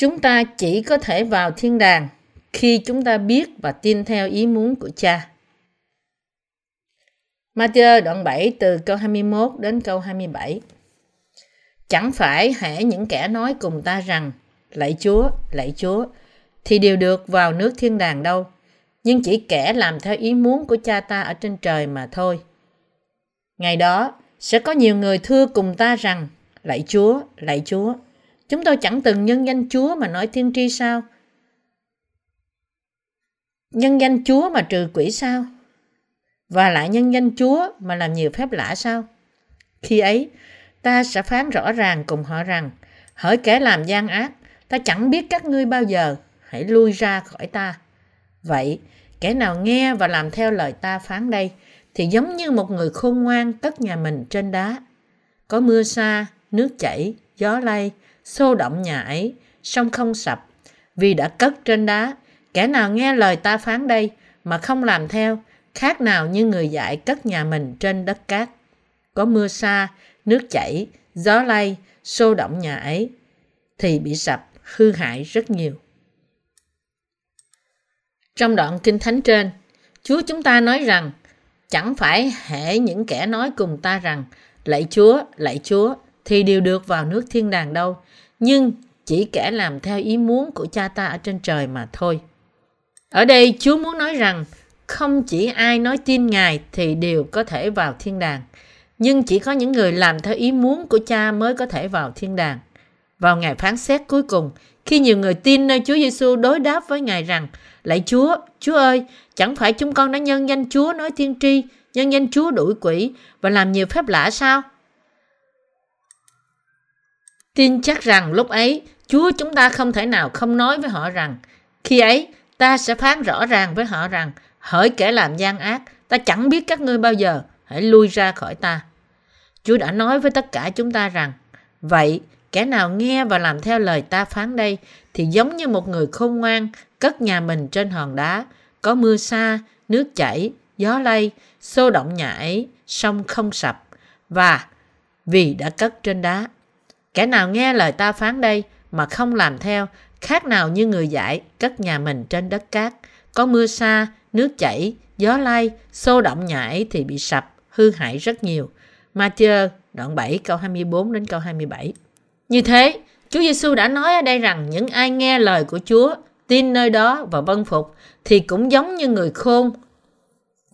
Chúng ta chỉ có thể vào thiên đàng khi chúng ta biết và tin theo ý muốn của cha. Matthew đoạn 7 từ câu 21 đến câu 27. Chẳng phải hễ những kẻ nói cùng ta rằng lạy Chúa, lạy Chúa thì đều được vào nước thiên đàng đâu, nhưng chỉ kẻ làm theo ý muốn của cha ta ở trên trời mà thôi. Ngày đó sẽ có nhiều người thưa cùng ta rằng lạy Chúa, lạy Chúa, chúng tôi chẳng từng nhân danh Chúa mà nói thiên tri sao? Nhân danh Chúa mà trừ quỷ sao? Và lại nhân danh Chúa mà làm nhiều phép lạ sao? Khi ấy, ta sẽ phán rõ ràng cùng họ rằng, hỡi kẻ làm gian ác, ta chẳng biết các ngươi bao giờ, hãy lui ra khỏi ta. Vậy, kẻ nào nghe và làm theo lời ta phán đây, thì giống như một người khôn ngoan cất nhà mình trên đá. Có mưa xa, nước chảy, gió lay, xô động nhà ấy, song không sập, vì đã cất trên đá. Kẻ nào nghe lời ta phán đây mà không làm theo, khác nào như người dạy cất nhà mình trên đất cát. Có mưa xa, nước chảy, gió lay, xô động nhà ấy, thì bị sập, hư hại rất nhiều. Trong đoạn Kinh Thánh trên, Chúa chúng ta nói rằng, chẳng phải hệ những kẻ nói cùng ta rằng, lạy Chúa, lạy Chúa, thì đều được vào nước thiên đàng đâu, nhưng chỉ kẻ làm theo ý muốn của cha ta ở trên trời mà thôi. Ở đây Chúa muốn nói rằng, không chỉ ai nói tin Ngài thì đều có thể vào thiên đàng, nhưng chỉ có những người làm theo ý muốn của cha mới có thể vào thiên đàng. Vào ngày phán xét cuối cùng, khi nhiều người tin nơi Chúa Giêsu đối đáp với Ngài rằng, Lạy Chúa, Chúa ơi, chẳng phải chúng con đã nhân danh Chúa nói tiên tri, nhân danh Chúa đuổi quỷ và làm nhiều phép lạ sao? Tin chắc rằng lúc ấy, Chúa chúng ta không thể nào không nói với họ rằng, khi ấy ta sẽ phán rõ ràng với họ rằng, hỡi kẻ làm gian ác, ta chẳng biết các ngươi bao giờ, hãy lui ra khỏi ta. Chúa đã nói với tất cả chúng ta rằng, vậy kẻ nào nghe và làm theo lời ta phán đây thì giống như một người khôn ngoan cất nhà mình trên hòn đá, có mưa xa, nước chảy, gió lay, xô động nhà ấy, sông không sập, và vì đã cất trên đá. Kẻ nào nghe lời ta phán đây mà không làm theo, khác nào như người dại cất nhà mình trên đất cát, có mưa xa, nước chảy, gió lay, xô động nhảy thì bị sập, hư hại rất nhiều. Matthew đoạn 7 câu 24 đến câu 27. Như thế, Chúa Giêsu đã nói ở đây rằng những ai nghe lời của Chúa, tin nơi đó và vân phục thì cũng giống như người khôn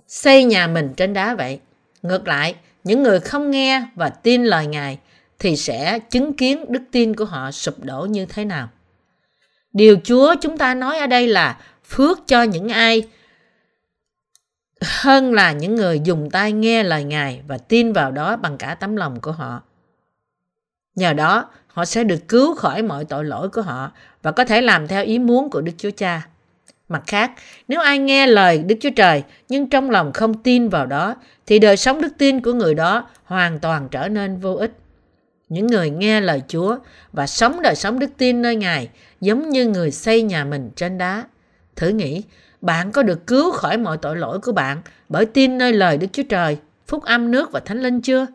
xây nhà mình trên đá vậy. Ngược lại, những người không nghe và tin lời Ngài thì sẽ chứng kiến đức tin của họ sụp đổ như thế nào. Điều Chúa chúng ta nói ở đây là phước cho những ai hơn là những người dùng tai nghe lời Ngài và tin vào đó bằng cả tấm lòng của họ. Nhờ đó, họ sẽ được cứu khỏi mọi tội lỗi của họ và có thể làm theo ý muốn của Đức Chúa Cha. Mặt khác, nếu ai nghe lời Đức Chúa Trời nhưng trong lòng không tin vào đó, thì đời sống đức tin của người đó hoàn toàn trở nên vô ích. Những người nghe lời Chúa và sống đời sống đức tin nơi Ngài giống như người xây nhà mình trên đá. Thử nghĩ, bạn có được cứu khỏi mọi tội lỗi của bạn bởi tin nơi lời Đức Chúa Trời, phúc âm nước và thánh linh chưa?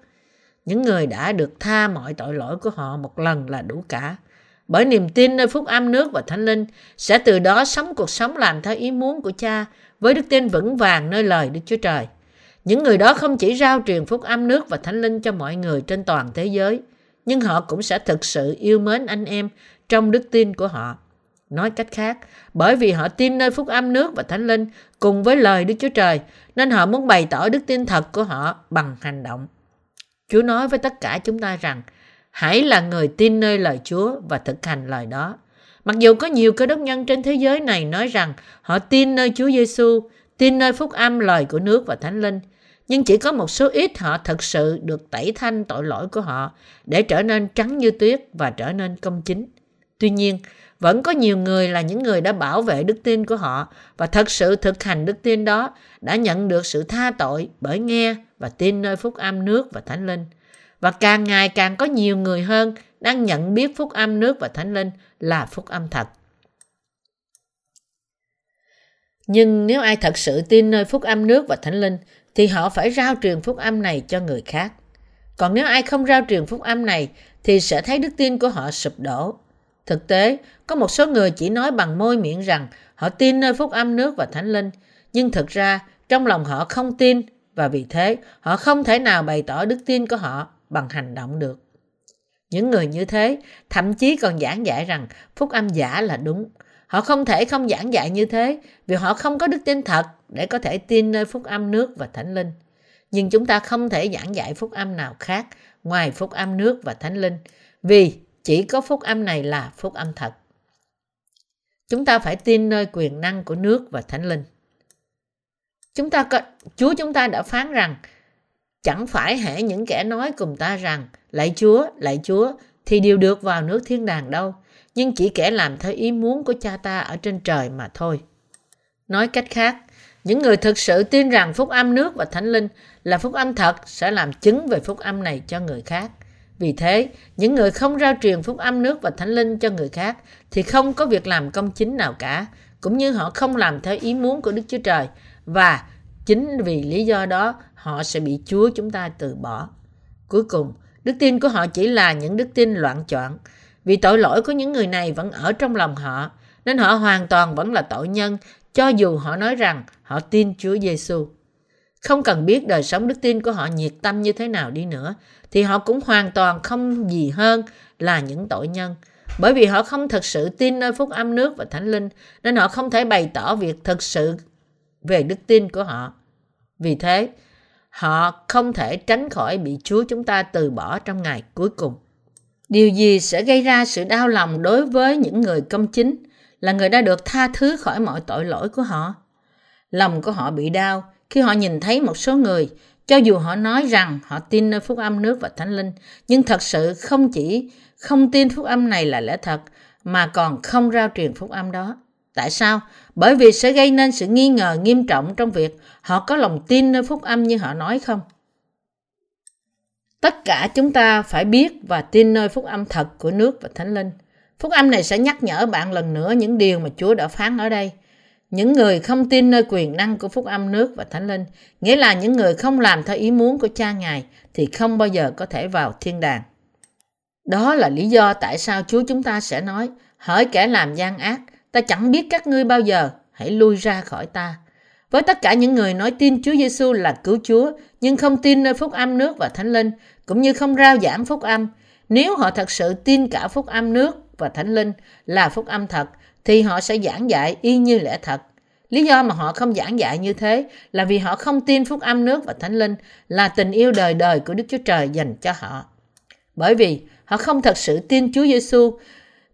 Những người đã được tha mọi tội lỗi của họ một lần là đủ cả. Bởi niềm tin nơi phúc âm nước và thánh linh sẽ từ đó sống cuộc sống làm theo ý muốn của cha với đức tin vững vàng nơi lời Đức Chúa Trời. Những người đó không chỉ rao truyền phúc âm nước và thánh linh cho mọi người trên toàn thế giới, nhưng họ cũng sẽ thực sự yêu mến anh em trong đức tin của họ. Nói cách khác, bởi vì họ tin nơi phúc âm nước và thánh linh cùng với lời Đức Chúa Trời, nên họ muốn bày tỏ đức tin thật của họ bằng hành động. Chúa nói với tất cả chúng ta rằng, hãy là người tin nơi lời Chúa và thực hành lời đó. Mặc dù có nhiều cơ đốc nhân trên thế giới này nói rằng họ tin nơi Chúa Giêsu, tin nơi phúc âm lời của nước và thánh linh, nhưng chỉ có một số ít họ thật sự được tẩy thanh tội lỗi của họ để trở nên trắng như tuyết và trở nên công chính. Tuy nhiên, vẫn có nhiều người là những người đã bảo vệ đức tin của họ và thật sự thực hành đức tin đó đã nhận được sự tha tội bởi nghe và tin nơi phúc âm nước và thánh linh. Và càng ngày càng có nhiều người hơn đang nhận biết phúc âm nước và thánh linh là phúc âm thật. Nhưng nếu ai thật sự tin nơi phúc âm nước và thánh linh thì họ phải rao truyền phúc âm này cho người khác. Còn nếu ai không rao truyền phúc âm này thì sẽ thấy đức tin của họ sụp đổ. Thực tế, có một số người chỉ nói bằng môi miệng rằng họ tin nơi phúc âm nước và thánh linh, nhưng thực ra trong lòng họ không tin và vì thế họ không thể nào bày tỏ đức tin của họ bằng hành động được. Những người như thế thậm chí còn giảng giải rằng phúc âm giả là đúng. Họ không thể không giảng dạy như thế vì họ không có đức tin thật để có thể tin nơi phúc âm nước và thánh linh. Nhưng chúng ta không thể giảng dạy phúc âm nào khác ngoài phúc âm nước và thánh linh vì chỉ có phúc âm này là phúc âm thật. Chúng ta phải tin nơi quyền năng của nước và thánh linh. Chúng ta có, Chúa chúng ta đã phán rằng chẳng phải hễ những kẻ nói cùng ta rằng lạy Chúa, lạy Chúa thì đều được vào nước thiên đàng đâu, nhưng chỉ kẻ làm theo ý muốn của cha ta ở trên trời mà thôi. Nói cách khác, những người thực sự tin rằng phúc âm nước và thánh linh là phúc âm thật sẽ làm chứng về phúc âm này cho người khác. Vì thế, những người không rao truyền phúc âm nước và thánh linh cho người khác thì không có việc làm công chính nào cả, cũng như họ không làm theo ý muốn của Đức Chúa Trời và chính vì lý do đó họ sẽ bị Chúa chúng ta từ bỏ. Cuối cùng, đức tin của họ chỉ là những đức tin loạn chọn. Vì tội lỗi của những người này vẫn ở trong lòng họ, nên họ hoàn toàn vẫn là tội nhân cho dù họ nói rằng họ tin Chúa Giêsu. Không cần biết đời sống đức tin của họ nhiệt tâm như thế nào đi nữa, thì họ cũng hoàn toàn không gì hơn là những tội nhân. Bởi vì họ không thật sự tin nơi phúc âm nước và thánh linh, nên họ không thể bày tỏ việc thật sự về đức tin của họ. Vì thế, họ không thể tránh khỏi bị Chúa chúng ta từ bỏ trong ngày cuối cùng. Điều gì sẽ gây ra sự đau lòng đối với những người công chính là người đã được tha thứ khỏi mọi tội lỗi của họ? Lòng của họ bị đau khi họ nhìn thấy một số người, cho dù họ nói rằng họ tin nơi phúc âm nước và thánh linh, nhưng thật sự không chỉ không tin phúc âm này là lẽ thật, mà còn không rao truyền phúc âm đó. Tại sao? Bởi vì sẽ gây nên sự nghi ngờ nghiêm trọng trong việc họ có lòng tin nơi phúc âm như họ nói không? Tất cả chúng ta phải biết và tin nơi phúc âm thật của nước và thánh linh. Phúc âm này sẽ nhắc nhở bạn lần nữa những điều mà Chúa đã phán ở đây. Những người không tin nơi quyền năng của phúc âm nước và thánh linh, nghĩa là những người không làm theo ý muốn của cha Ngài, thì không bao giờ có thể vào thiên đàng. Đó là lý do tại sao Chúa chúng ta sẽ nói, hỡi kẻ làm gian ác, ta chẳng biết các ngươi bao giờ, hãy lui ra khỏi ta. Với tất cả những người nói tin Chúa Giêsu là cứu Chúa, nhưng không tin nơi phúc âm nước và thánh linh, cũng như không rao giảng phúc âm, nếu họ thật sự tin cả phúc âm nước và thánh linh là phúc âm thật, thì họ sẽ giảng dạy y như lẽ thật. Lý do mà họ không giảng dạy như thế là vì họ không tin phúc âm nước và thánh linh là tình yêu đời đời của Đức Chúa Trời dành cho họ. Bởi vì họ không thật sự tin Chúa Giêsu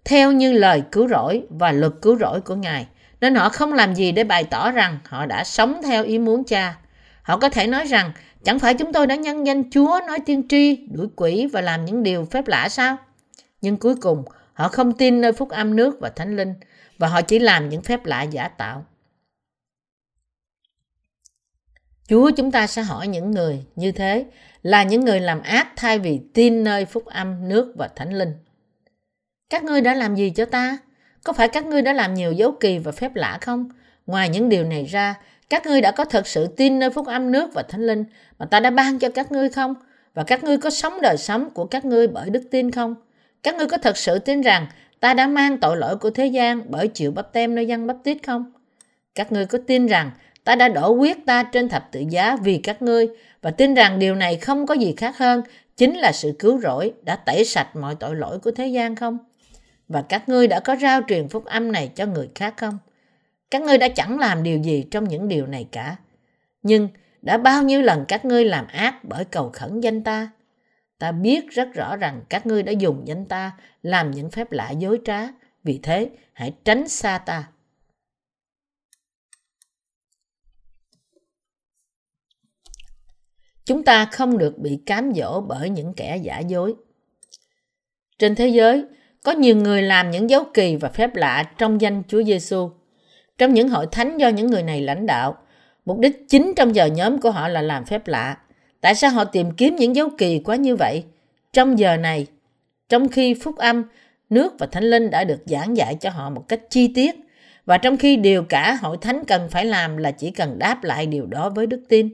theo như lời cứu rỗi và luật cứu rỗi của Ngài, nên họ không làm gì để bày tỏ rằng họ đã sống theo ý muốn cha. Họ có thể nói rằng, chẳng phải chúng tôi đã nhân danh Chúa nói tiên tri, đuổi quỷ và làm những điều phép lạ sao? Nhưng cuối cùng, họ không tin nơi phúc âm nước và thánh linh, và họ chỉ làm những phép lạ giả tạo. Chúa chúng ta sẽ hỏi những người như thế là những người làm ác thay vì tin nơi phúc âm nước và thánh linh. Các ngươi đã làm gì cho ta? Có phải các ngươi đã làm nhiều dấu kỳ và phép lạ không? Ngoài những điều này ra, các ngươi đã có thật sự tin nơi phúc âm nước và thánh linh mà ta đã ban cho các ngươi không? Và các ngươi có sống đời sống của các ngươi bởi đức tin không? Các ngươi có thật sự tin rằng ta đã mang tội lỗi của thế gian bởi chịu bắp tem nơi dân bắp tít không? Các ngươi có tin rằng ta đã đổ huyết ta trên thập tự giá vì các ngươi và tin rằng điều này không có gì khác hơn chính là sự cứu rỗi đã tẩy sạch mọi tội lỗi của thế gian không? Và các ngươi đã có rao truyền phúc âm này cho người khác không? Các ngươi đã chẳng làm điều gì trong những điều này cả. Nhưng đã bao nhiêu lần các ngươi làm ác bởi cầu khẩn danh ta? Ta biết rất rõ rằng các ngươi đã dùng danh ta làm những phép lạ dối trá. Vì thế, hãy tránh xa ta. Chúng ta không được bị cám dỗ bởi những kẻ giả dối. Trên thế giới, có nhiều người làm những dấu kỳ và phép lạ trong danh Chúa Giêsu. Trong những hội thánh do những người này lãnh đạo, mục đích chính trong giờ nhóm của họ là làm phép lạ. Tại sao họ tìm kiếm những dấu kỳ quá như vậy? Trong giờ này, trong khi phúc âm, nước và thánh linh đã được giảng dạy cho họ một cách chi tiết, và trong khi điều cả hội thánh cần phải làm là chỉ cần đáp lại điều đó với đức tin.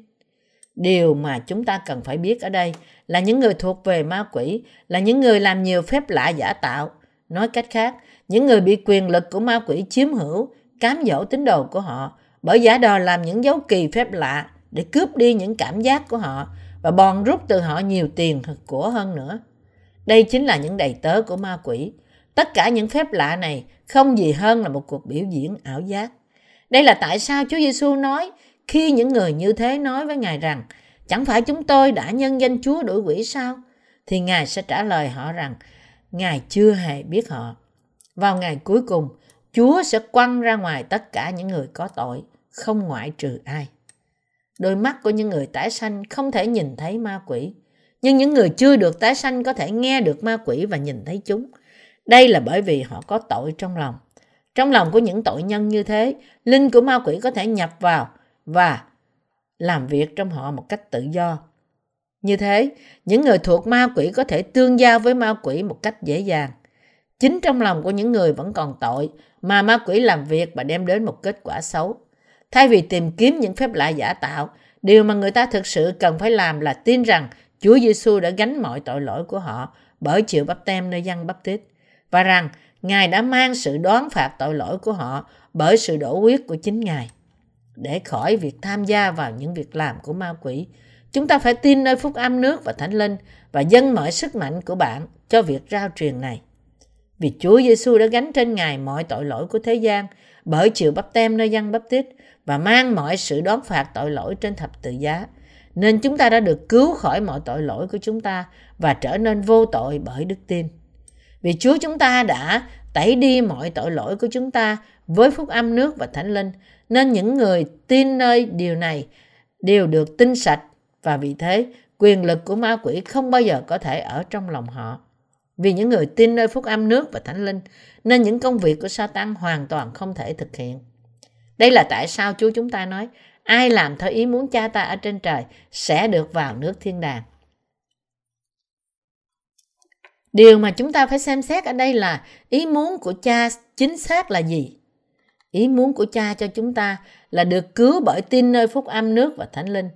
Điều mà chúng ta cần phải biết ở đây là những người thuộc về ma quỷ, là những người làm nhiều phép lạ giả tạo, Nói cách khác, những người bị quyền lực của ma quỷ chiếm hữu, cám dỗ tín đồ của họ bởi giả đò làm những dấu kỳ phép lạ để cướp đi những cảm giác của họ và bòn rút từ họ nhiều tiền của hơn nữa. Đây chính là những đầy tớ của ma quỷ. Tất cả những phép lạ này không gì hơn là một cuộc biểu diễn ảo giác. Đây là tại sao Chúa Giêsu nói khi những người như thế nói với Ngài rằng chẳng phải chúng tôi đã nhân danh Chúa đuổi quỷ sao? Thì Ngài sẽ trả lời họ rằng Ngài chưa hề biết họ. Vào ngày cuối cùng, Chúa sẽ quăng ra ngoài tất cả những người có tội, không ngoại trừ ai. Đôi mắt của những người tái sanh không thể nhìn thấy ma quỷ, nhưng những người chưa được tái sanh có thể nghe được ma quỷ và nhìn thấy chúng. Đây là bởi vì họ có tội trong lòng. Trong lòng của những tội nhân như thế, linh của ma quỷ có thể nhập vào và làm việc trong họ một cách tự do. Như thế, những người thuộc ma quỷ có thể tương giao với ma quỷ một cách dễ dàng. Chính trong lòng của những người vẫn còn tội mà ma quỷ làm việc và đem đến một kết quả xấu. Thay vì tìm kiếm những phép lạ giả tạo, điều mà người ta thực sự cần phải làm là tin rằng Chúa Giêsu đã gánh mọi tội lỗi của họ bởi chịu bắp tem nơi dân bắp tít và rằng Ngài đã mang sự đoán phạt tội lỗi của họ bởi sự đổ huyết của chính Ngài. Để khỏi việc tham gia vào những việc làm của ma quỷ, chúng ta phải tin nơi phúc âm nước và thánh linh và dâng mọi sức mạnh của bạn cho việc rao truyền này. Vì Chúa Giêsu đã gánh trên Ngài mọi tội lỗi của thế gian bởi chịu bắp tem nơi dân bắp tít và mang mọi sự đón phạt tội lỗi trên thập tự giá. Nên chúng ta đã được cứu khỏi mọi tội lỗi của chúng ta và trở nên vô tội bởi đức tin. Vì Chúa chúng ta đã tẩy đi mọi tội lỗi của chúng ta với phúc âm nước và thánh linh, nên những người tin nơi điều này đều được tinh sạch và vì thế quyền lực của ma quỷ không bao giờ có thể ở trong lòng họ. Vì những người tin nơi phúc âm nước và thánh linh, nên những công việc của Satan hoàn toàn không thể thực hiện. Đây là tại sao Chúa chúng ta nói, ai làm theo ý muốn cha ta ở trên trời sẽ được vào nước thiên đàng. Điều mà chúng ta phải xem xét ở đây là ý muốn của cha chính xác là gì? Ý muốn của cha cho chúng ta là được cứu bởi tin nơi phúc âm nước và thánh linh.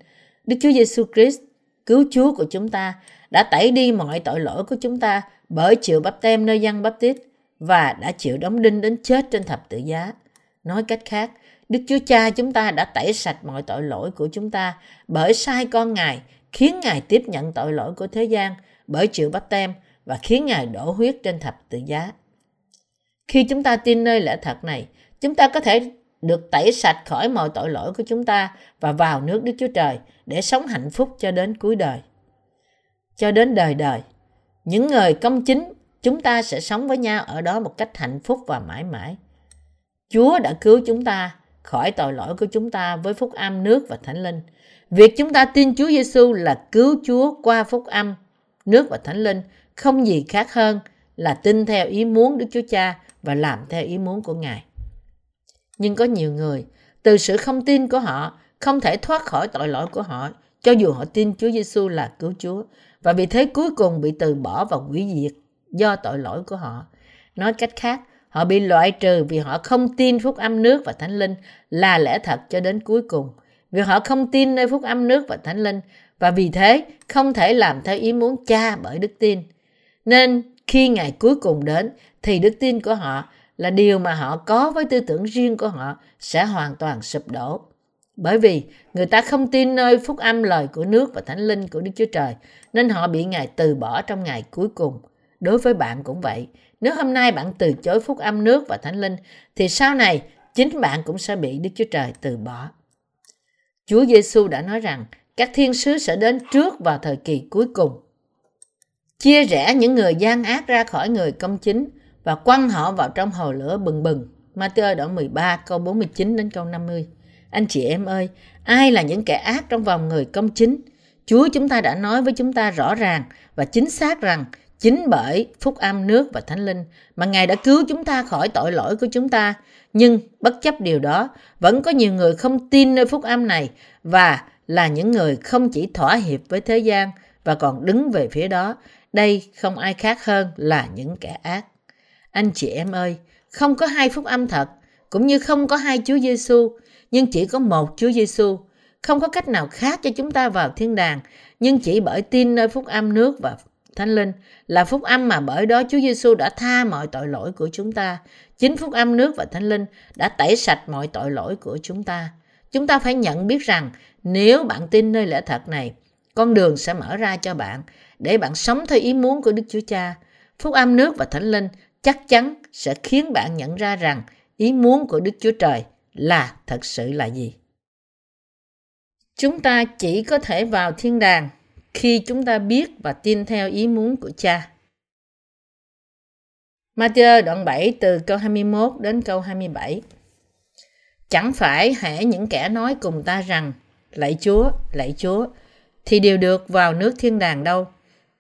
Đức Chúa Giêsu Christ, cứu Chúa của chúng ta, đã tẩy đi mọi tội lỗi của chúng ta bởi chịu bắp tem nơi dân bắp tít và đã chịu đóng đinh đến chết trên thập tự giá. Nói cách khác, Đức Chúa Cha chúng ta đã tẩy sạch mọi tội lỗi của chúng ta bởi sai con Ngài, khiến Ngài tiếp nhận tội lỗi của thế gian bởi chịu bắp tem và khiến Ngài đổ huyết trên thập tự giá. Khi chúng ta tin nơi lẽ thật này, chúng ta có thể được tẩy sạch khỏi mọi tội lỗi của chúng ta và vào nước Đức Chúa Trời để sống hạnh phúc cho đến cuối đời. Cho đến đời đời. Những người công chính, chúng ta sẽ sống với nhau ở đó một cách hạnh phúc và mãi mãi. Chúa đã cứu chúng ta khỏi tội lỗi của chúng ta với phúc âm nước và thánh linh. Việc chúng ta tin Chúa Giêsu là cứu Chúa qua phúc âm, nước và thánh linh không gì khác hơn là tin theo ý muốn Đức Chúa Cha và làm theo ý muốn của Ngài. Nhưng có nhiều người, từ sự không tin của họ, không thể thoát khỏi tội lỗi của họ, cho dù họ tin Chúa Giêsu là cứu Chúa, và vì thế cuối cùng bị từ bỏ và hủy diệt do tội lỗi của họ. Nói cách khác, họ bị loại trừ vì họ không tin phúc âm nước và thánh linh là lẽ thật cho đến cuối cùng. Vì họ không tin nơi phúc âm nước và thánh linh và vì thế không thể làm theo ý muốn cha bởi đức tin. Nên khi ngày cuối cùng đến thì đức tin của họ là điều mà họ có với tư tưởng riêng của họ sẽ hoàn toàn sụp đổ. Bởi vì người ta không tin nơi phúc âm lời của nước và thánh linh của Đức Chúa Trời, nên họ bị Ngài từ bỏ trong ngày cuối cùng. Đối với bạn cũng vậy. Nếu hôm nay bạn từ chối phúc âm nước và thánh linh, thì sau này chính bạn cũng sẽ bị Đức Chúa Trời từ bỏ. Chúa Giêsu đã nói rằng các thiên sứ sẽ đến trước vào thời kỳ cuối cùng chia rẽ những người gian ác ra khỏi người công chính và quăng họ vào trong hồ lửa bừng bừng. Matthew đoạn 13 câu 49 đến câu 50. Anh chị em ơi, ai là những kẻ ác trong vòng người công chính? Chúa chúng ta đã nói với chúng ta rõ ràng và chính xác rằng chính bởi phúc âm nước và thánh linh mà Ngài đã cứu chúng ta khỏi tội lỗi của chúng ta. Nhưng bất chấp điều đó, vẫn có nhiều người không tin nơi phúc âm này và là những người không chỉ thỏa hiệp với thế gian và còn đứng về phía đó đây không ai khác hơn là những kẻ ác. Anh chị em ơi, không có hai phúc âm thật, cũng như không có hai Chúa Giêsu, nhưng chỉ có một Chúa Giêsu. Không có cách nào khác cho chúng ta vào thiên đàng, nhưng chỉ bởi tin nơi phúc âm nước và Thánh Linh là phúc âm mà bởi đó Chúa Giêsu đã tha mọi tội lỗi của chúng ta. Chính phúc âm nước và Thánh Linh đã tẩy sạch mọi tội lỗi của chúng ta. Chúng ta phải nhận biết rằng nếu bạn tin nơi lẽ thật này, con đường sẽ mở ra cho bạn để bạn sống theo ý muốn của Đức Chúa Cha. Phúc âm nước và Thánh Linh chắc chắn sẽ khiến bạn nhận ra rằng ý muốn của Đức Chúa Trời là thật sự là gì. Chúng ta chỉ có thể vào thiên đàng khi chúng ta biết và tin theo ý muốn của cha. Matthew đoạn 7 từ câu 21 đến câu 27 Chẳng phải hễ những kẻ nói cùng ta rằng Lạy Chúa, lạy Chúa thì đều được vào nước thiên đàng đâu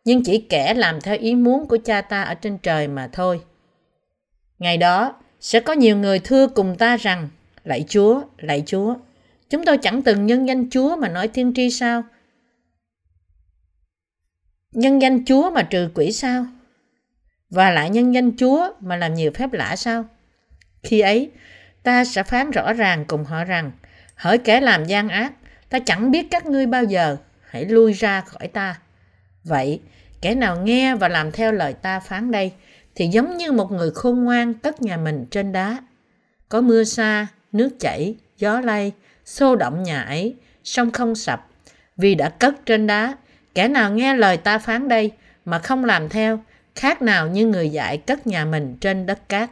nhưng chỉ kẻ làm theo ý muốn của cha ta ở trên trời mà thôi. Ngày đó, sẽ có nhiều người thưa cùng ta rằng, lạy Chúa, lạy Chúa, chúng tôi chẳng từng nhân danh Chúa mà nói thiên tri sao? Nhân danh Chúa mà trừ quỷ sao? Và lại nhân danh Chúa mà làm nhiều phép lạ sao? Khi ấy, ta sẽ phán rõ ràng cùng họ rằng, hỡi kẻ làm gian ác, ta chẳng biết các ngươi bao giờ, hãy lui ra khỏi ta. Vậy, kẻ nào nghe và làm theo lời ta phán đây, thì giống như một người khôn ngoan cất nhà mình trên đá. Có mưa xa, nước chảy, gió lay, xô động nhà ấy, sông không sập. Vì đã cất trên đá, kẻ nào nghe lời ta phán đây mà không làm theo, khác nào như người dạy cất nhà mình trên đất cát.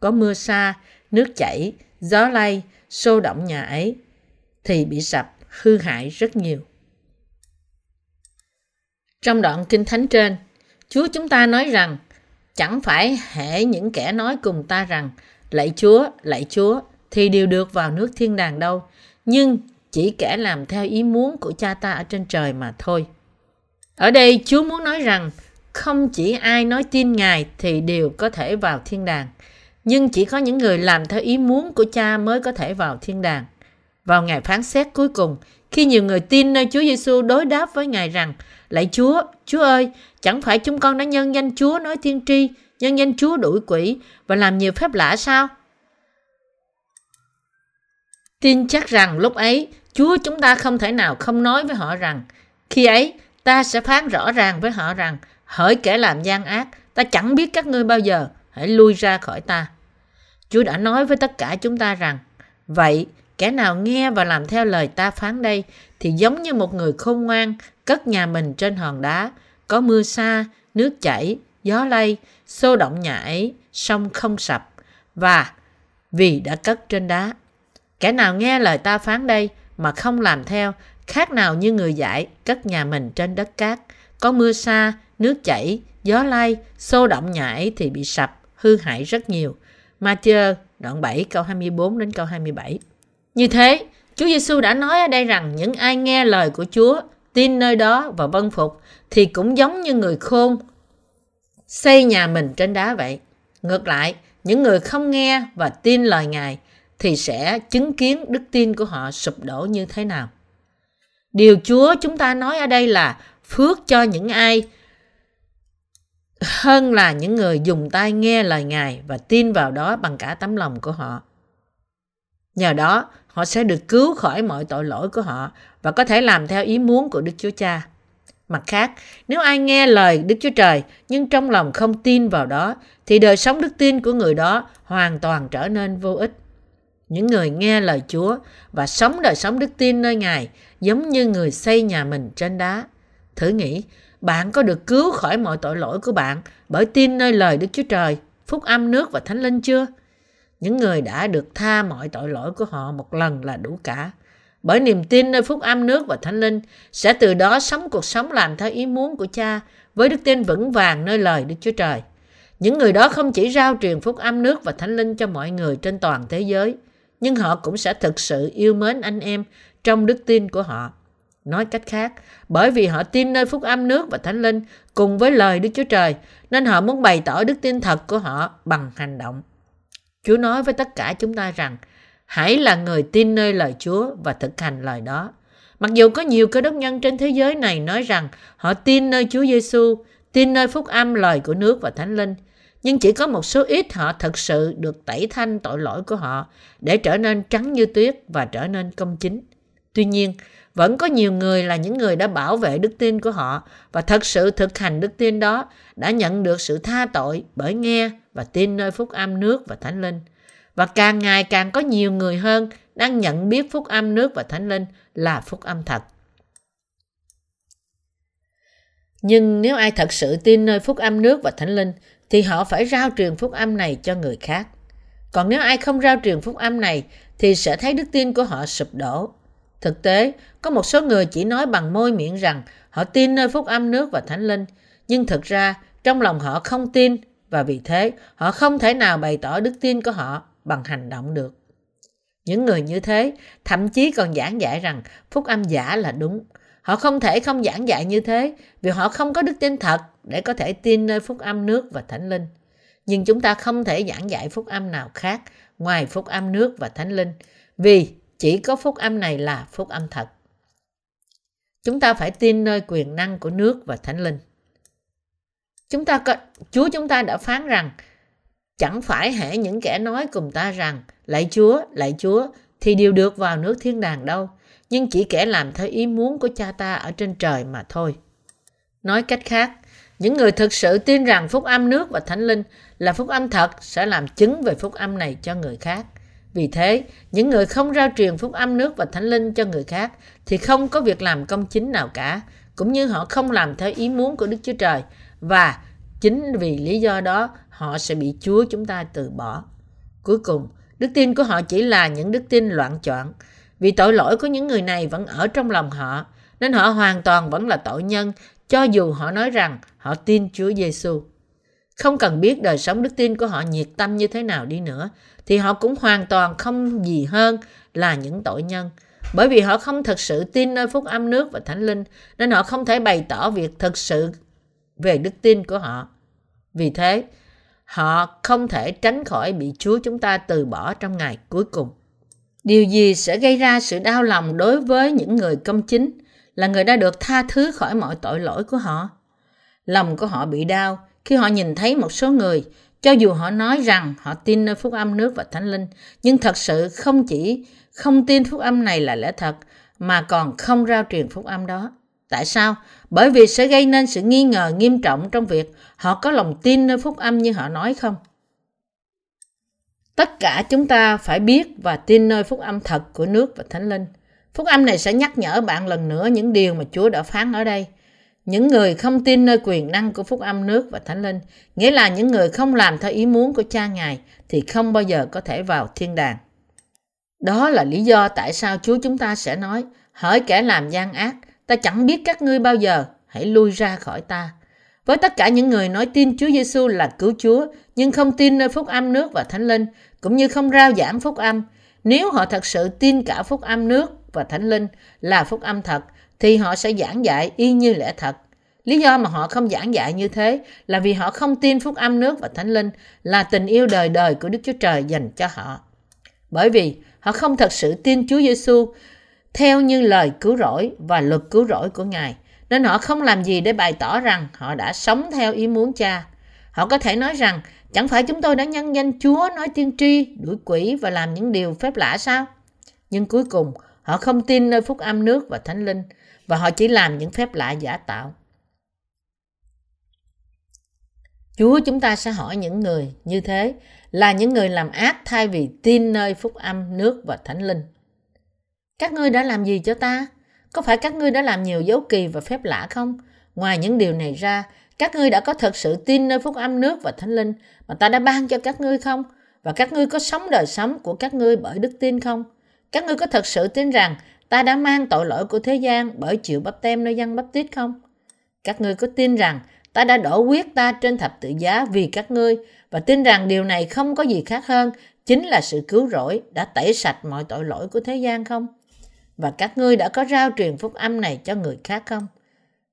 Có mưa xa, nước chảy, gió lay, xô động nhà ấy, thì bị sập, hư hại rất nhiều. Trong đoạn Kinh Thánh trên, Chúa chúng ta nói rằng, chẳng phải hễ những kẻ nói cùng ta rằng, lạy Chúa, lạy Chúa, thì đều được vào nước thiên đàng đâu, nhưng chỉ kẻ làm theo ý muốn của cha ta ở trên trời mà thôi. Ở đây Chúa muốn nói rằng, không chỉ ai nói tin Ngài thì đều có thể vào thiên đàng, nhưng chỉ có những người làm theo ý muốn của cha mới có thể vào thiên đàng. Vào ngày phán xét cuối cùng, khi nhiều người tin nơi Chúa Giêsu đối đáp với Ngài rằng, Lạy Chúa, Chúa ơi, chẳng phải chúng con đã nhân danh Chúa nói thiên tri, nhân danh Chúa đuổi quỷ và làm nhiều phép lạ sao? Tin chắc rằng lúc ấy, Chúa chúng ta không thể nào không nói với họ rằng, khi ấy ta sẽ phán rõ ràng với họ rằng, hỡi kẻ làm gian ác, ta chẳng biết các ngươi bao giờ, hãy lui ra khỏi ta. Chúa đã nói với tất cả chúng ta rằng, vậy kẻ nào nghe và làm theo lời ta phán đây thì giống như một người khôn ngoan cất nhà mình trên hòn đá, có mưa xa, nước chảy, gió lay, xô động nhà ấy, sông không sập, và vì đã cất trên đá. Kẻ nào nghe lời ta phán đây mà không làm theo, khác nào như người dạy cất nhà mình trên đất cát, có mưa xa, nước chảy, gió lay, xô động nhà ấy thì bị sập, hư hại rất nhiều. Matthew đoạn 7 câu 24 đến câu 27. Như thế, Chúa Giêsu đã nói ở đây rằng những ai nghe lời của Chúa tin nơi đó và vân phục thì cũng giống như người khôn xây nhà mình trên đá vậy. Ngược lại, những người không nghe và tin lời Ngài thì sẽ chứng kiến đức tin của họ sụp đổ như thế nào. Điều Chúa chúng ta nói ở đây là phước cho những ai hơn là những người dùng tai nghe lời Ngài và tin vào đó bằng cả tấm lòng của họ. Nhờ đó, họ sẽ được cứu khỏi mọi tội lỗi của họ và có thể làm theo ý muốn của Đức Chúa Cha. Mặt khác, nếu ai nghe lời Đức Chúa Trời nhưng trong lòng không tin vào đó, thì đời sống đức tin của người đó hoàn toàn trở nên vô ích. Những người nghe lời Chúa và sống đời sống đức tin nơi Ngài giống như người xây nhà mình trên đá. Thử nghĩ, bạn có được cứu khỏi mọi tội lỗi của bạn bởi tin nơi lời Đức Chúa Trời, phúc âm nước và thánh linh chưa? Những người đã được tha mọi tội lỗi của họ một lần là đủ cả. Bởi niềm tin nơi phúc âm nước và thánh linh sẽ từ đó sống cuộc sống làm theo ý muốn của cha với đức tin vững vàng nơi lời Đức Chúa Trời. Những người đó không chỉ rao truyền phúc âm nước và thánh linh cho mọi người trên toàn thế giới, nhưng họ cũng sẽ thực sự yêu mến anh em trong đức tin của họ. Nói cách khác, bởi vì họ tin nơi phúc âm nước và thánh linh cùng với lời Đức Chúa Trời, nên họ muốn bày tỏ đức tin thật của họ bằng hành động. Chúa nói với tất cả chúng ta rằng hãy là người tin nơi lời Chúa và thực hành lời đó. Mặc dù có nhiều cơ đốc nhân trên thế giới này nói rằng họ tin nơi Chúa Giêsu, tin nơi phúc âm lời của nước và thánh linh, nhưng chỉ có một số ít họ thật sự được tẩy thanh tội lỗi của họ để trở nên trắng như tuyết và trở nên công chính. Tuy nhiên, vẫn có nhiều người là những người đã bảo vệ đức tin của họ và thật sự thực hành đức tin đó đã nhận được sự tha tội bởi nghe và tin nơi phúc âm nước và thánh linh. Và càng ngày càng có nhiều người hơn đang nhận biết phúc âm nước và thánh linh là phúc âm thật. Nhưng nếu ai thật sự tin nơi phúc âm nước và thánh linh, thì họ phải rao truyền phúc âm này cho người khác. Còn nếu ai không rao truyền phúc âm này, thì sẽ thấy đức tin của họ sụp đổ. Thực tế, có một số người chỉ nói bằng môi miệng rằng họ tin nơi phúc âm nước và thánh linh, nhưng thực ra trong lòng họ không tin và vì thế họ không thể nào bày tỏ đức tin của họ bằng hành động được. Những người như thế thậm chí còn giảng dạy rằng phúc âm giả là đúng. Họ không thể không giảng dạy như thế vì họ không có đức tin thật để có thể tin nơi phúc âm nước và thánh linh. Nhưng chúng ta không thể giảng dạy phúc âm nào khác ngoài phúc âm nước và thánh linh vì chỉ có phúc âm này là phúc âm thật. Chúng ta phải tin nơi quyền năng của nước và thánh linh. Chúng ta có, Chúa chúng ta đã phán rằng chẳng phải hệ những kẻ nói cùng ta rằng lạy Chúa, lạy Chúa thì đều được vào nước thiên đàng đâu, nhưng chỉ kẻ làm theo ý muốn của cha ta ở trên trời mà thôi. Nói cách khác, những người thực sự tin rằng phúc âm nước và thánh linh là phúc âm thật sẽ làm chứng về phúc âm này cho người khác. Vì thế, những người không rao truyền phúc âm nước và thánh linh cho người khác thì không có việc làm công chính nào cả, cũng như họ không làm theo ý muốn của Đức Chúa Trời và chính vì lý do đó họ sẽ bị Chúa chúng ta từ bỏ. Cuối cùng, đức tin của họ chỉ là những đức tin loạn chọn. Vì tội lỗi của những người này vẫn ở trong lòng họ, nên họ hoàn toàn vẫn là tội nhân cho dù họ nói rằng họ tin Chúa Giêsu. Không cần biết đời sống đức tin của họ nhiệt tâm như thế nào đi nữa, thì họ cũng hoàn toàn không gì hơn là những tội nhân. Bởi vì họ không thật sự tin nơi phúc âm nước và thánh linh, nên họ không thể bày tỏ việc thật sự về đức tin của họ. Vì thế, họ không thể tránh khỏi bị Chúa chúng ta từ bỏ trong ngày cuối cùng. Điều gì sẽ gây ra sự đau lòng đối với những người công chính là người đã được tha thứ khỏi mọi tội lỗi của họ? Lòng của họ bị đau khi họ nhìn thấy một số người, cho dù họ nói rằng họ tin nơi phúc âm nước và thánh linh, nhưng thật sự không chỉ không tin phúc âm này là lẽ thật, mà còn không rao truyền phúc âm đó. Tại sao? Bởi vì sẽ gây nên sự nghi ngờ nghiêm trọng trong việc họ có lòng tin nơi phúc âm như họ nói không? Tất cả chúng ta phải biết và tin nơi phúc âm thật của nước và thánh linh. Phúc âm này sẽ nhắc nhở bạn lần nữa những điều mà Chúa đã phán ở đây. Những người không tin nơi quyền năng của phúc âm nước và thánh linh, nghĩa là những người không làm theo ý muốn của cha Ngài thì không bao giờ có thể vào thiên đàng. Đó là lý do tại sao Chúa chúng ta sẽ nói, hỡi kẻ làm gian ác, ta chẳng biết các ngươi bao giờ, hãy lui ra khỏi ta. Với tất cả những người nói tin Chúa Giêsu là cứu Chúa, nhưng không tin nơi phúc âm nước và thánh linh, cũng như không rao giảng phúc âm, nếu họ thật sự tin cả phúc âm nước và thánh linh là phúc âm thật, thì họ sẽ giảng dạy y như lẽ thật. Lý do mà họ không giảng dạy như thế là vì họ không tin phúc âm nước và thánh linh là tình yêu đời đời của Đức Chúa Trời dành cho họ. Bởi vì họ không thật sự tin Chúa Giêsu theo như lời cứu rỗi và luật cứu rỗi của Ngài, nên họ không làm gì để bày tỏ rằng họ đã sống theo ý muốn cha. Họ có thể nói rằng, chẳng phải chúng tôi đã nhân danh Chúa nói tiên tri, đuổi quỷ và làm những điều phép lạ sao? Nhưng cuối cùng, họ không tin nơi phúc âm nước và thánh linh, và họ chỉ làm những phép lạ giả tạo. Chúa chúng ta sẽ hỏi những người như thế là những người làm ác thay vì tin nơi phúc âm nước và thánh linh. Các ngươi đã làm gì cho ta? Có phải các ngươi đã làm nhiều dấu kỳ và phép lạ không? Ngoài những điều này ra, các ngươi đã có thật sự tin nơi phúc âm nước và thánh linh mà ta đã ban cho các ngươi không? Và các ngươi có sống đời sống của các ngươi bởi đức tin không? Các ngươi có thật sự tin rằng ta đã mang tội lỗi của thế gian bởi chịu bắp tem nơi dân bắp tít không? Các ngươi có tin rằng ta đã đổ huyết ta trên thập tự giá vì các ngươi và tin rằng điều này không có gì khác hơn chính là sự cứu rỗi đã tẩy sạch mọi tội lỗi của thế gian không? Và các ngươi đã có rao truyền phúc âm này cho người khác không?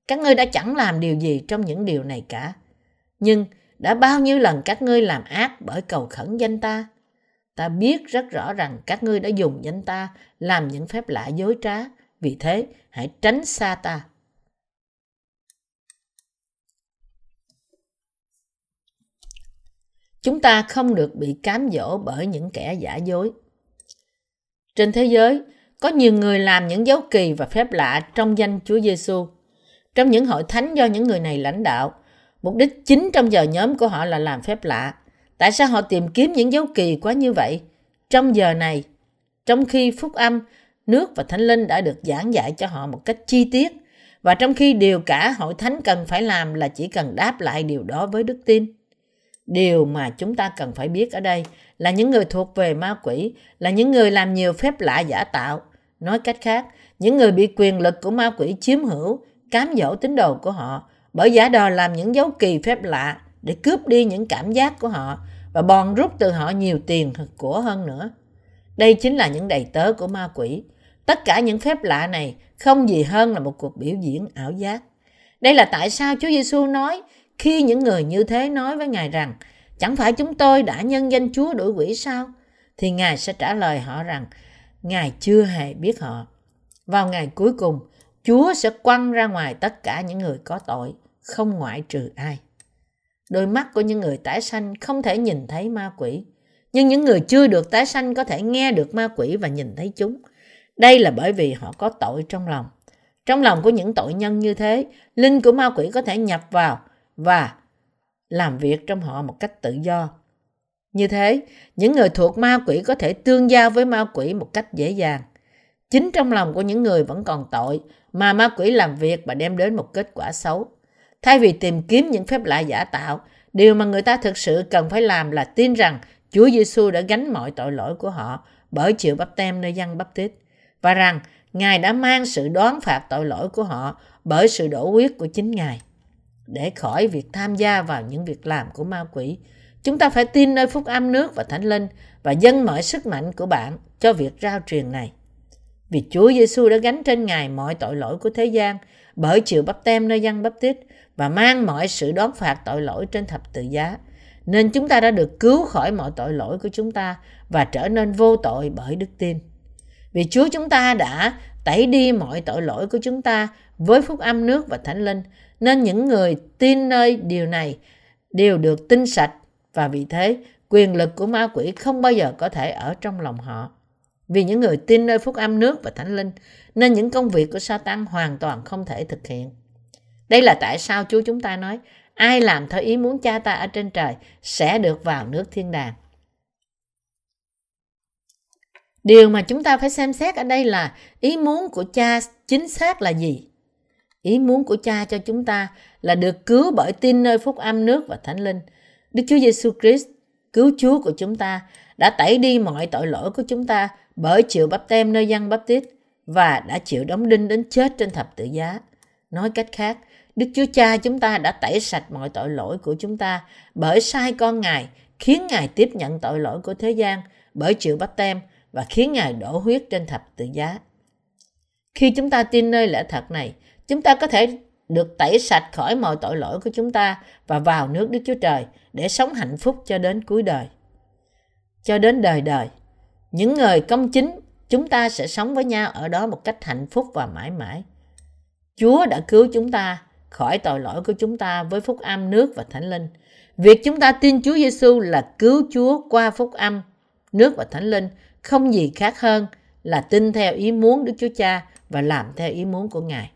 Các ngươi đã chẳng làm điều gì trong những điều này cả. Nhưng đã bao nhiêu lần các ngươi làm ác bởi cầu khẩn danh ta? Ta biết rất rõ rằng các ngươi đã dùng danh ta làm những phép lạ dối trá. Vì thế, hãy tránh xa ta. Chúng ta không được bị cám dỗ bởi những kẻ giả dối. Trên thế giới, có nhiều người làm những dấu kỳ và phép lạ trong danh Chúa Giêsu. Trong những hội thánh do những người này lãnh đạo, mục đích chính trong giờ nhóm của họ là làm phép lạ. Tại sao họ tìm kiếm những dấu kỳ quá như vậy? Trong giờ này, trong khi phúc âm, nước và thánh linh đã được giảng dạy cho họ một cách chi tiết, và trong khi điều cả hội thánh cần phải làm là chỉ cần đáp lại điều đó với đức tin. Điều mà chúng ta cần phải biết ở đây là những người thuộc về ma quỷ, là những người làm nhiều phép lạ giả tạo. Nói cách khác, những người bị quyền lực của ma quỷ chiếm hữu, cám dỗ tín đồ của họ bởi giả đò làm những dấu kỳ phép lạ để cướp đi những cảm giác của họ và bòn rút từ họ nhiều tiền của hơn nữa. Đây chính là những đầy tớ của ma quỷ. Tất cả những phép lạ này không gì hơn là một cuộc biểu diễn ảo giác. Đây là tại sao Chúa Giêsu nói khi những người như thế nói với Ngài rằng chẳng phải chúng tôi đã nhân danh Chúa đuổi quỷ sao? Thì Ngài sẽ trả lời họ rằng Ngài chưa hề biết họ. Vào ngày cuối cùng, Chúa sẽ quăng ra ngoài tất cả những người có tội, không ngoại trừ ai. Đôi mắt của những người tái sanh không thể nhìn thấy ma quỷ, nhưng những người chưa được tái sanh có thể nghe được ma quỷ và nhìn thấy chúng. Đây là bởi vì họ có tội trong lòng. Trong lòng của những tội nhân như thế, linh của ma quỷ có thể nhập vào và làm việc trong họ một cách tự do. Như thế, những người thuộc ma quỷ có thể tương giao với ma quỷ một cách dễ dàng. Chính trong lòng của những người vẫn còn tội mà ma quỷ làm việc và đem đến một kết quả xấu. Thay vì tìm kiếm những phép lạ giả tạo, điều mà người ta thực sự cần phải làm là tin rằng Chúa Giêsu đã gánh mọi tội lỗi của họ bởi chịu bắp tem nơi dân bắp tít và rằng Ngài đã mang sự đoán phạt tội lỗi của họ bởi sự đổ huyết của chính Ngài. Để khỏi việc tham gia vào những việc làm của ma quỷ, chúng ta phải tin nơi phúc âm nước và thánh linh và dâng mọi sức mạnh của bạn cho việc rao truyền này. Vì Chúa Giêsu đã gánh trên Ngài mọi tội lỗi của thế gian bởi chịu bắp tem nơi dân bắp tít và mang mọi sự đón phạt tội lỗi trên thập tự giá. Nên chúng ta đã được cứu khỏi mọi tội lỗi của chúng ta và trở nên vô tội bởi đức tin. Vì Chúa chúng ta đã tẩy đi mọi tội lỗi của chúng ta với phúc âm nước và thánh linh, nên những người tin nơi điều này đều được tinh sạch và vì thế quyền lực của ma quỷ không bao giờ có thể ở trong lòng họ. Vì những người tin nơi phúc âm nước và thánh linh, nên những công việc của Satan hoàn toàn không thể thực hiện. Đây là tại sao Chúa chúng ta nói, ai làm theo ý muốn cha ta ở trên trời sẽ được vào nước thiên đàng. Điều mà chúng ta phải xem xét ở đây là ý muốn của cha chính xác là gì? Ý muốn của cha cho chúng ta là được cứu bởi tin nơi phúc âm nước và thánh linh. Đức Chúa Giêsu Christ, cứu Chúa của chúng ta, đã tẩy đi mọi tội lỗi của chúng ta bởi chịu bắp tem nơi dân bắp tít và đã chịu đóng đinh đến chết trên thập tự giá. Nói cách khác, Đức Chúa Cha chúng ta đã tẩy sạch mọi tội lỗi của chúng ta bởi sai con Ngài, khiến Ngài tiếp nhận tội lỗi của thế gian bởi chịu bắp tem và khiến Ngài đổ huyết trên thập tự giá. Khi chúng ta tin nơi lẽ thật này, chúng ta có thể được tẩy sạch khỏi mọi tội lỗi của chúng ta và vào nước Đức Chúa Trời để sống hạnh phúc cho đến cuối đời. Cho đến đời đời. Những người công chính, chúng ta sẽ sống với nhau ở đó một cách hạnh phúc và mãi mãi. Chúa đã cứu chúng ta khỏi tội lỗi của chúng ta với phúc âm nước và thánh linh. Việc chúng ta tin Chúa Giêsu là cứu Chúa qua phúc âm, nước và thánh linh không gì khác hơn là tin theo ý muốn Đức Chúa Cha và làm theo ý muốn của Ngài.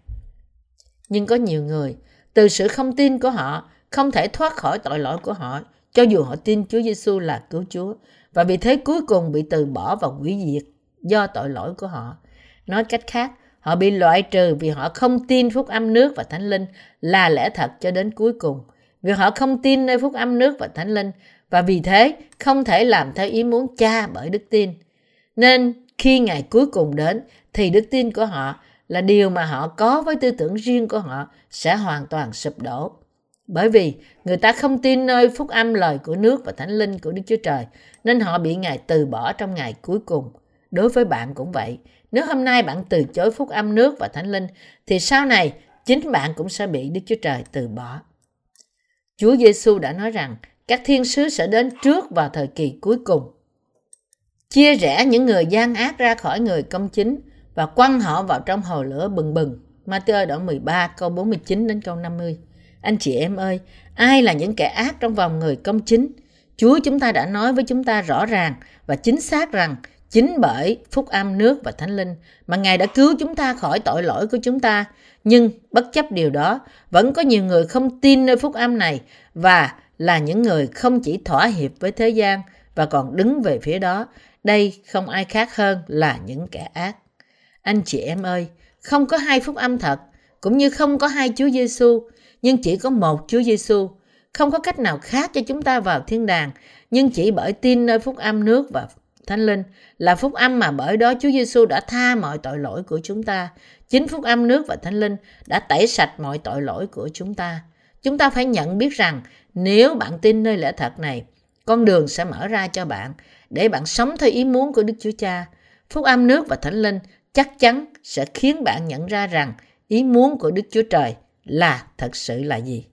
Nhưng có nhiều người, từ sự không tin của họ, không thể thoát khỏi tội lỗi của họ, cho dù họ tin Chúa Giêsu là cứu Chúa, và vì thế cuối cùng bị từ bỏ và hủy diệt do tội lỗi của họ. Nói cách khác, họ bị loại trừ vì họ không tin phúc âm nước và thánh linh là lẽ thật cho đến cuối cùng. Vì họ không tin nơi phúc âm nước và thánh linh, và vì thế không thể làm theo ý muốn cha bởi đức tin. Nên khi ngày cuối cùng đến, thì đức tin của họ là điều mà họ có với tư tưởng riêng của họ sẽ hoàn toàn sụp đổ. Bởi vì người ta không tin nơi phúc âm lời của nước và thánh linh của Đức Chúa Trời, nên họ bị Ngài từ bỏ trong ngày cuối cùng. Đối với bạn cũng vậy. Nếu hôm nay bạn từ chối phúc âm nước và thánh linh thì sau này chính bạn cũng sẽ bị Đức Chúa Trời từ bỏ. Chúa Giêsu đã nói rằng các thiên sứ sẽ đến trước vào thời kỳ cuối cùng chia rẽ những người gian ác ra khỏi người công chính và quăng họ vào trong hồ lửa bừng bừng. Matthew đoạn 13 câu 49 đến câu 50. Anh chị em ơi, ai là những kẻ ác trong vòng người công chính? Chúa chúng ta đã nói với chúng ta rõ ràng và chính xác rằng Chính bởi phúc âm nước và thánh linh mà Ngài đã cứu chúng ta khỏi tội lỗi của chúng ta. Nhưng bất chấp điều đó, vẫn có nhiều người không tin nơi phúc âm này và là những người không chỉ thỏa hiệp với thế gian và còn đứng về phía đó. Đây không ai khác hơn là những kẻ ác. Anh chị em ơi, không có hai phúc âm thật, cũng như không có hai Chúa Giêsu, nhưng chỉ có một Chúa Giêsu. Không có cách nào khác cho chúng ta vào thiên đàng, nhưng chỉ bởi tin nơi phúc âm nước và Thánh Linh là phúc âm mà bởi đó Chúa Giêsu đã tha mọi tội lỗi của chúng ta. Chính phúc âm nước và Thánh Linh đã tẩy sạch mọi tội lỗi của chúng ta. Chúng ta phải nhận biết rằng nếu bạn tin nơi lẽ thật này, con đường sẽ mở ra cho bạn để bạn sống theo ý muốn của Đức Chúa Cha. Phúc âm nước và Thánh Linh chắc chắn sẽ khiến bạn nhận ra rằng ý muốn của Đức Chúa Trời là thật sự là gì.